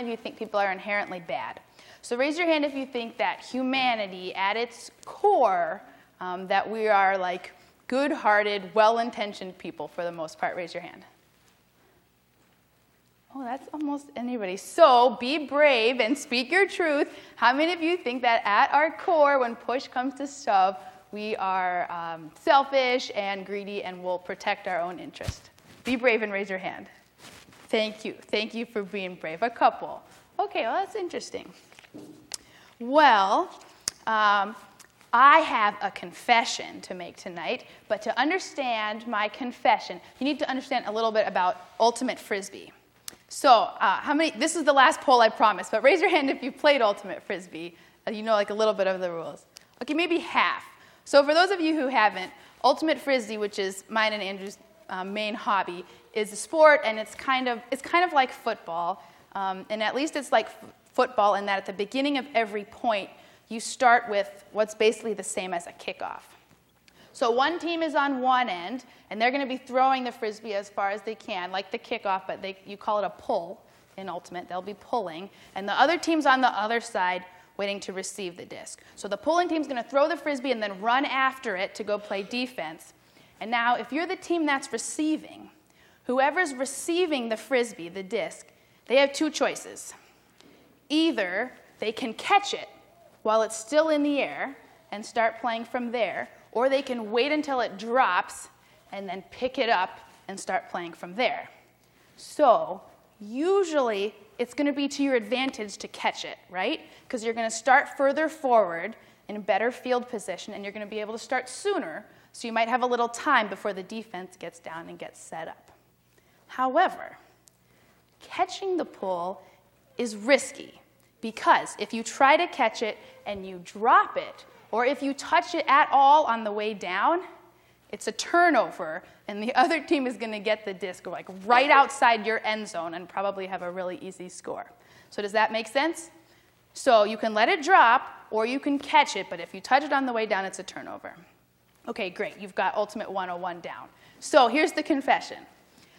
of you think people are inherently bad? So raise your hand if you think that humanity, at its core, um, that we are like good hearted, well intentioned people for the most part. Raise your hand. Oh, that's almost anybody. So be brave and speak your truth. How many of you think that at our core, when push comes to shove, we are um, selfish and greedy and will protect our own interest? Be brave and raise your hand. Thank you. Thank you for being brave. A couple. Okay, well, that's interesting. Well, um, I have a confession to make tonight, but to understand my confession, you need to understand a little bit about ultimate frisbee. So, uh, how many? This is the last poll, I promise. But raise your hand if you've played ultimate frisbee. Uh, you know, like a little bit of the rules. Okay, maybe half. So, for those of you who haven't, ultimate frisbee, which is mine and Andrew's um, main hobby, is a sport, and it's kind of it's kind of like football, um, and at least it's like f- football in that at the beginning of every point, you start with what's basically the same as a kickoff. So one team is on one end, and they're going to be throwing the frisbee as far as they can, like the kickoff, but they, you call it a pull in ultimate. They'll be pulling, and the other team's on the other side waiting to receive the disc. So the pulling team's going to throw the frisbee and then run after it to go play defense. And now, if you're the team that's receiving, whoever's receiving the frisbee, the disc, they have two choices. Either they can catch it while it's still in the air and start playing from there, or they can wait until it drops and then pick it up and start playing from there. So, usually it's going to be to your advantage to catch it, right? Because you're going to start further forward in a better field position and you're going to be able to start sooner, so you might have a little time before the defense gets down and gets set up. However, catching the pull is risky because if you try to catch it and you drop it, or if you touch it at all on the way down, it's a turnover, and the other team is going to get the disc like right outside your end zone and probably have a really easy score. So does that make sense? So you can let it drop or you can catch it, but if you touch it on the way down, it's a turnover. Okay, great. You've got Ultimate 101 down. So here's the confession.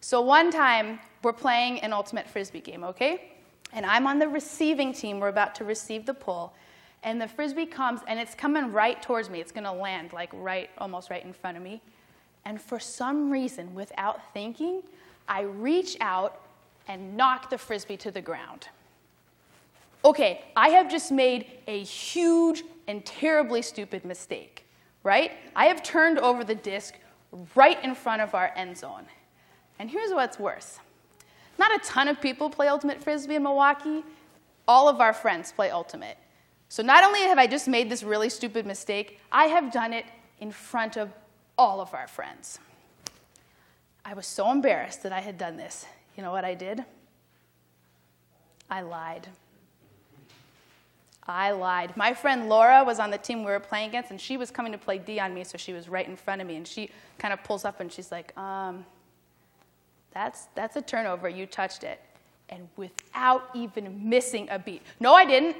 So one time we're playing an Ultimate Frisbee game, okay? And I'm on the receiving team. We're about to receive the pull and the frisbee comes and it's coming right towards me. It's going to land like right, almost right in front of me. And for some reason, without thinking, I reach out and knock the frisbee to the ground. Okay, I have just made a huge and terribly stupid mistake, right? I have turned over the disc right in front of our end zone. And here's what's worse not a ton of people play Ultimate Frisbee in Milwaukee, all of our friends play Ultimate. So not only have I just made this really stupid mistake, I have done it in front of all of our friends. I was so embarrassed that I had done this. You know what I did? I lied. I lied. My friend Laura was on the team we were playing against, and she was coming to play D on me, so she was right in front of me. And she kind of pulls up and she's like, um, that's, that's a turnover. You touched it. And without even missing a beat. No, I didn't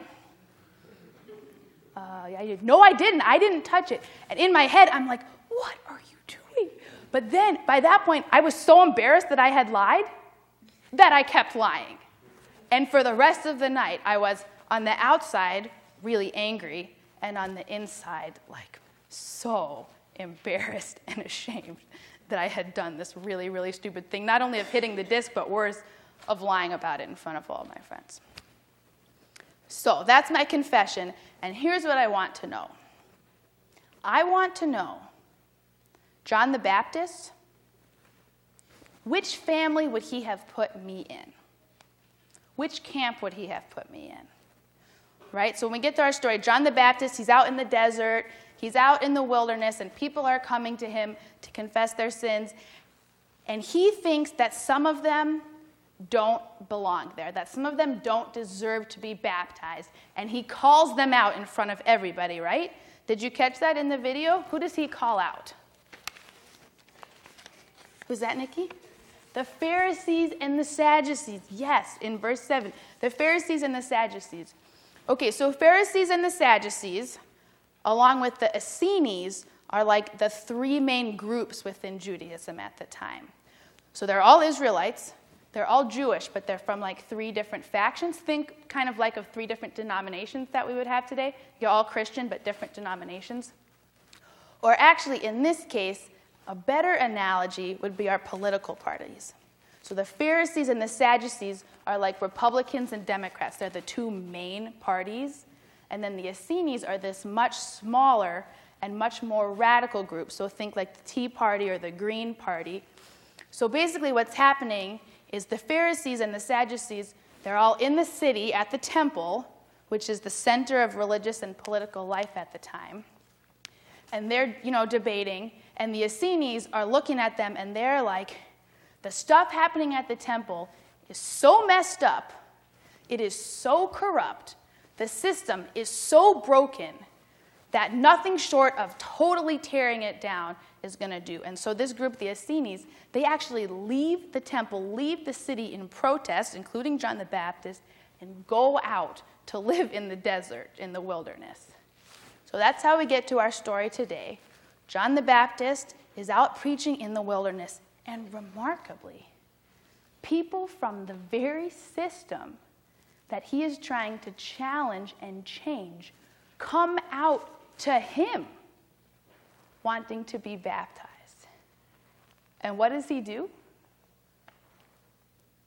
uh, I did. No, I didn't. I didn't touch it. And in my head, I'm like, what are you doing? But then by that point, I was so embarrassed that I had lied that I kept lying. And for the rest of the night, I was on the outside really angry, and on the inside, like so embarrassed and ashamed that I had done this really, really stupid thing, not only of hitting the disc, but worse, of lying about it in front of all my friends. So that's my confession, and here's what I want to know I want to know John the Baptist, which family would he have put me in? Which camp would he have put me in? Right? So when we get to our story, John the Baptist, he's out in the desert, he's out in the wilderness, and people are coming to him to confess their sins. And he thinks that some of them don't belong there, that some of them don't deserve to be baptized. And he calls them out in front of everybody, right? Did you catch that in the video? Who does he call out? Who's that, Nikki? The Pharisees and the Sadducees. Yes, in verse 7. The Pharisees and the Sadducees. Okay, so Pharisees and the Sadducees, along with the Essenes, are like the three main groups within Judaism at the time. So they're all Israelites, They're all Jewish, but they're from like three different factions. Think kind of like of three different denominations that we would have today. You're all Christian, but different denominations. Or actually, in this case, a better analogy would be our political parties. So the Pharisees and the Sadducees are like Republicans and Democrats. They're the two main parties. And then the Essenes are this much smaller and much more radical group. So think like the Tea Party or the Green Party. So basically, what's happening is the Pharisees and the Sadducees, they're all in the city at the temple, which is the center of religious and political life at the time. And they're, you know, debating, and the Essenes are looking at them and they're like, the stuff happening at the temple is so messed up, it is so corrupt, the system is so broken that nothing short of totally tearing it down is going to do. And so this group, the Essenes, they actually leave the temple, leave the city in protest, including John the Baptist, and go out to live in the desert, in the wilderness. So that's how we get to our story today. John the Baptist is out preaching in the wilderness, and remarkably, people from the very system that he is trying to challenge and change come out to him wanting to be baptized. And what does he do?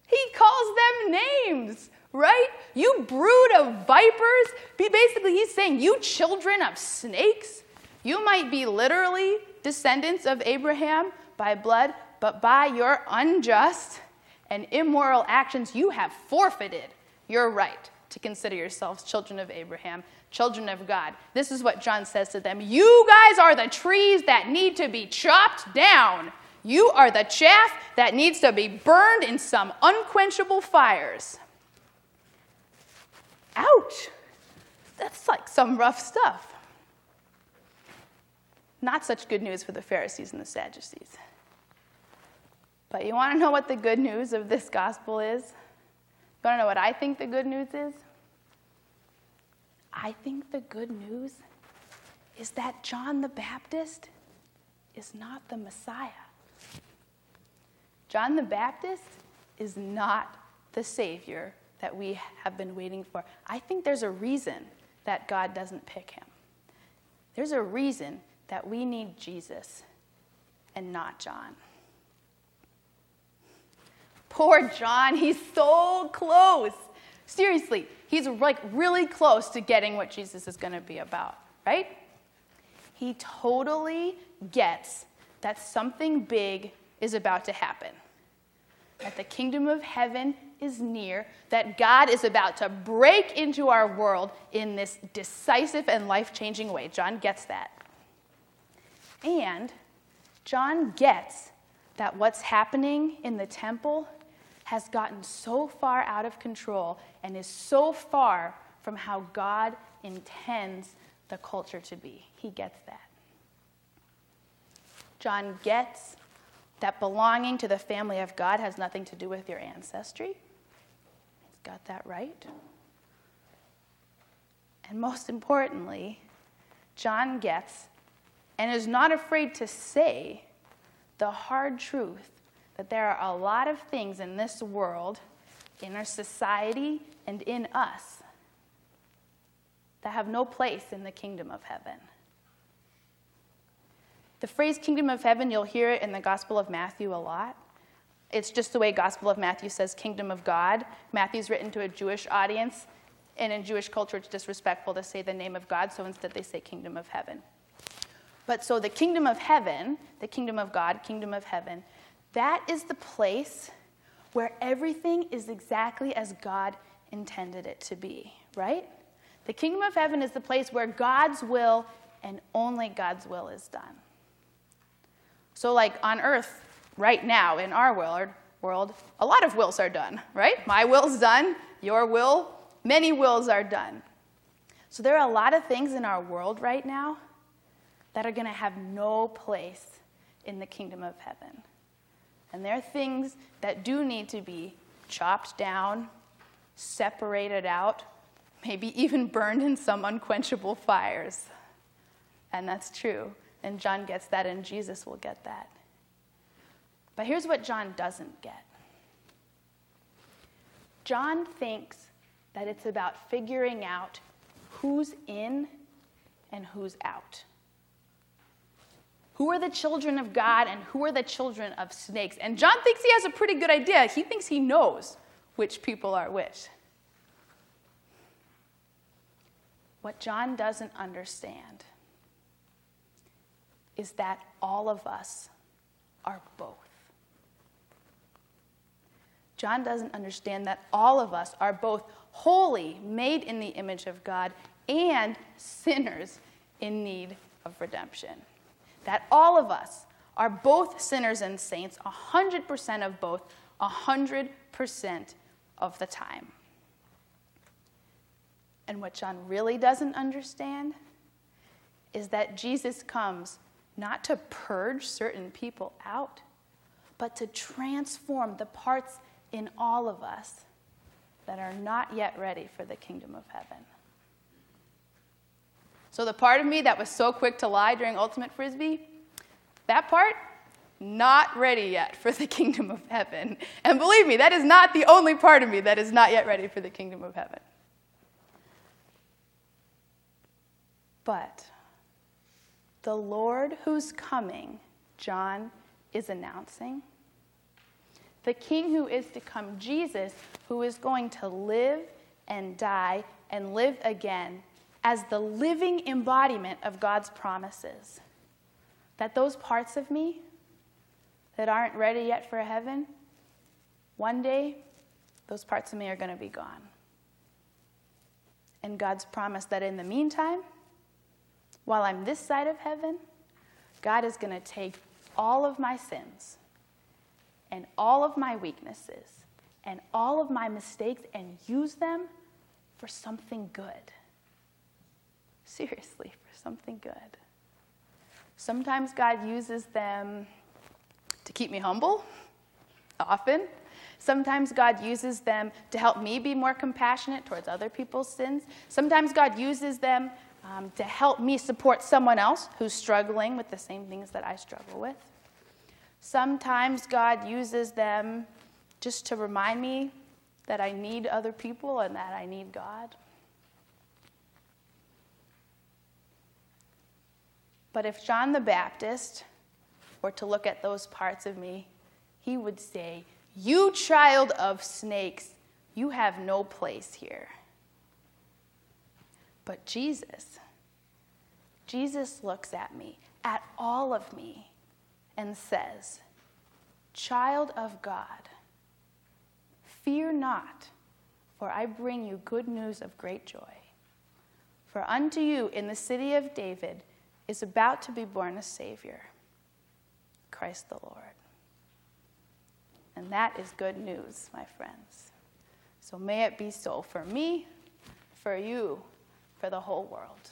He calls them names, right? You brood of vipers. Basically, he's saying, You children of snakes. You might be literally descendants of Abraham by blood, but by your unjust and immoral actions, you have forfeited your right to consider yourselves children of Abraham children of God. This is what John says to them You guys are the trees that need to be chopped down. You are the chaff that needs to be burned in some unquenchable fires. Ouch! That's like some rough stuff. Not such good news for the Pharisees and the Sadducees. But you want to know what the good news of this gospel is? You want to know what I think the good news is? I think the good news is that John the Baptist is not the Messiah. John the Baptist is not the Savior that we have been waiting for. I think there's a reason that God doesn't pick him. There's a reason that we need Jesus and not John. Poor John, he's so close. Seriously, he's like really close to getting what Jesus is going to be about, right? He totally gets that something big is about to happen. That the kingdom of heaven is near, that God is about to break into our world in this decisive and life changing way. John gets that. And John gets that what's happening in the temple has gotten so far out of control and is so far from how God intends the culture to be. He gets that. John gets that belonging to the family of God has nothing to do with your ancestry. He's got that right. And most importantly, John gets and is not afraid to say the hard truth that there are a lot of things in this world, in our society, and in us that have no place in the kingdom of heaven. The phrase kingdom of heaven, you'll hear it in the Gospel of Matthew a lot. It's just the way Gospel of Matthew says kingdom of God. Matthew's written to a Jewish audience, and in Jewish culture, it's disrespectful to say the name of God, so instead they say kingdom of heaven. But so the kingdom of heaven, the kingdom of God, kingdom of heaven, that is the place where everything is exactly as God intended it to be, right? The kingdom of heaven is the place where God's will and only God's will is done. So, like on earth, right now, in our world, world, a lot of wills are done, right? My will's done, your will, many wills are done. So, there are a lot of things in our world right now that are going to have no place in the kingdom of heaven. And there are things that do need to be chopped down, separated out, maybe even burned in some unquenchable fires. And that's true. And John gets that, and Jesus will get that. But here's what John doesn't get John thinks that it's about figuring out who's in and who's out. Who are the children of God and who are the children of snakes? And John thinks he has a pretty good idea. He thinks he knows which people are which. What John doesn't understand is that all of us are both. John doesn't understand that all of us are both holy, made in the image of God, and sinners in need of redemption. That all of us are both sinners and saints, 100% of both, 100% of the time. And what John really doesn't understand is that Jesus comes not to purge certain people out, but to transform the parts in all of us that are not yet ready for the kingdom of heaven. So, the part of me that was so quick to lie during Ultimate Frisbee, that part, not ready yet for the kingdom of heaven. And believe me, that is not the only part of me that is not yet ready for the kingdom of heaven. But the Lord who's coming, John is announcing, the King who is to come, Jesus, who is going to live and die and live again as the living embodiment of God's promises. That those parts of me that aren't ready yet for heaven, one day, those parts of me are going to be gone. And God's promise that in the meantime, while I'm this side of heaven, God is going to take all of my sins and all of my weaknesses and all of my mistakes and use them for something good. Seriously, for something good. Sometimes God uses them to keep me humble, often. Sometimes God uses them to help me be more compassionate towards other people's sins. Sometimes God uses them um, to help me support someone else who's struggling with the same things that I struggle with. Sometimes God uses them just to remind me that I need other people and that I need God. But if John the Baptist were to look at those parts of me, he would say, You child of snakes, you have no place here. But Jesus, Jesus looks at me, at all of me, and says, Child of God, fear not, for I bring you good news of great joy. For unto you in the city of David is about to be born a Savior, Christ the Lord. And that is good news, my friends. So may it be so for me, for you, for the whole world.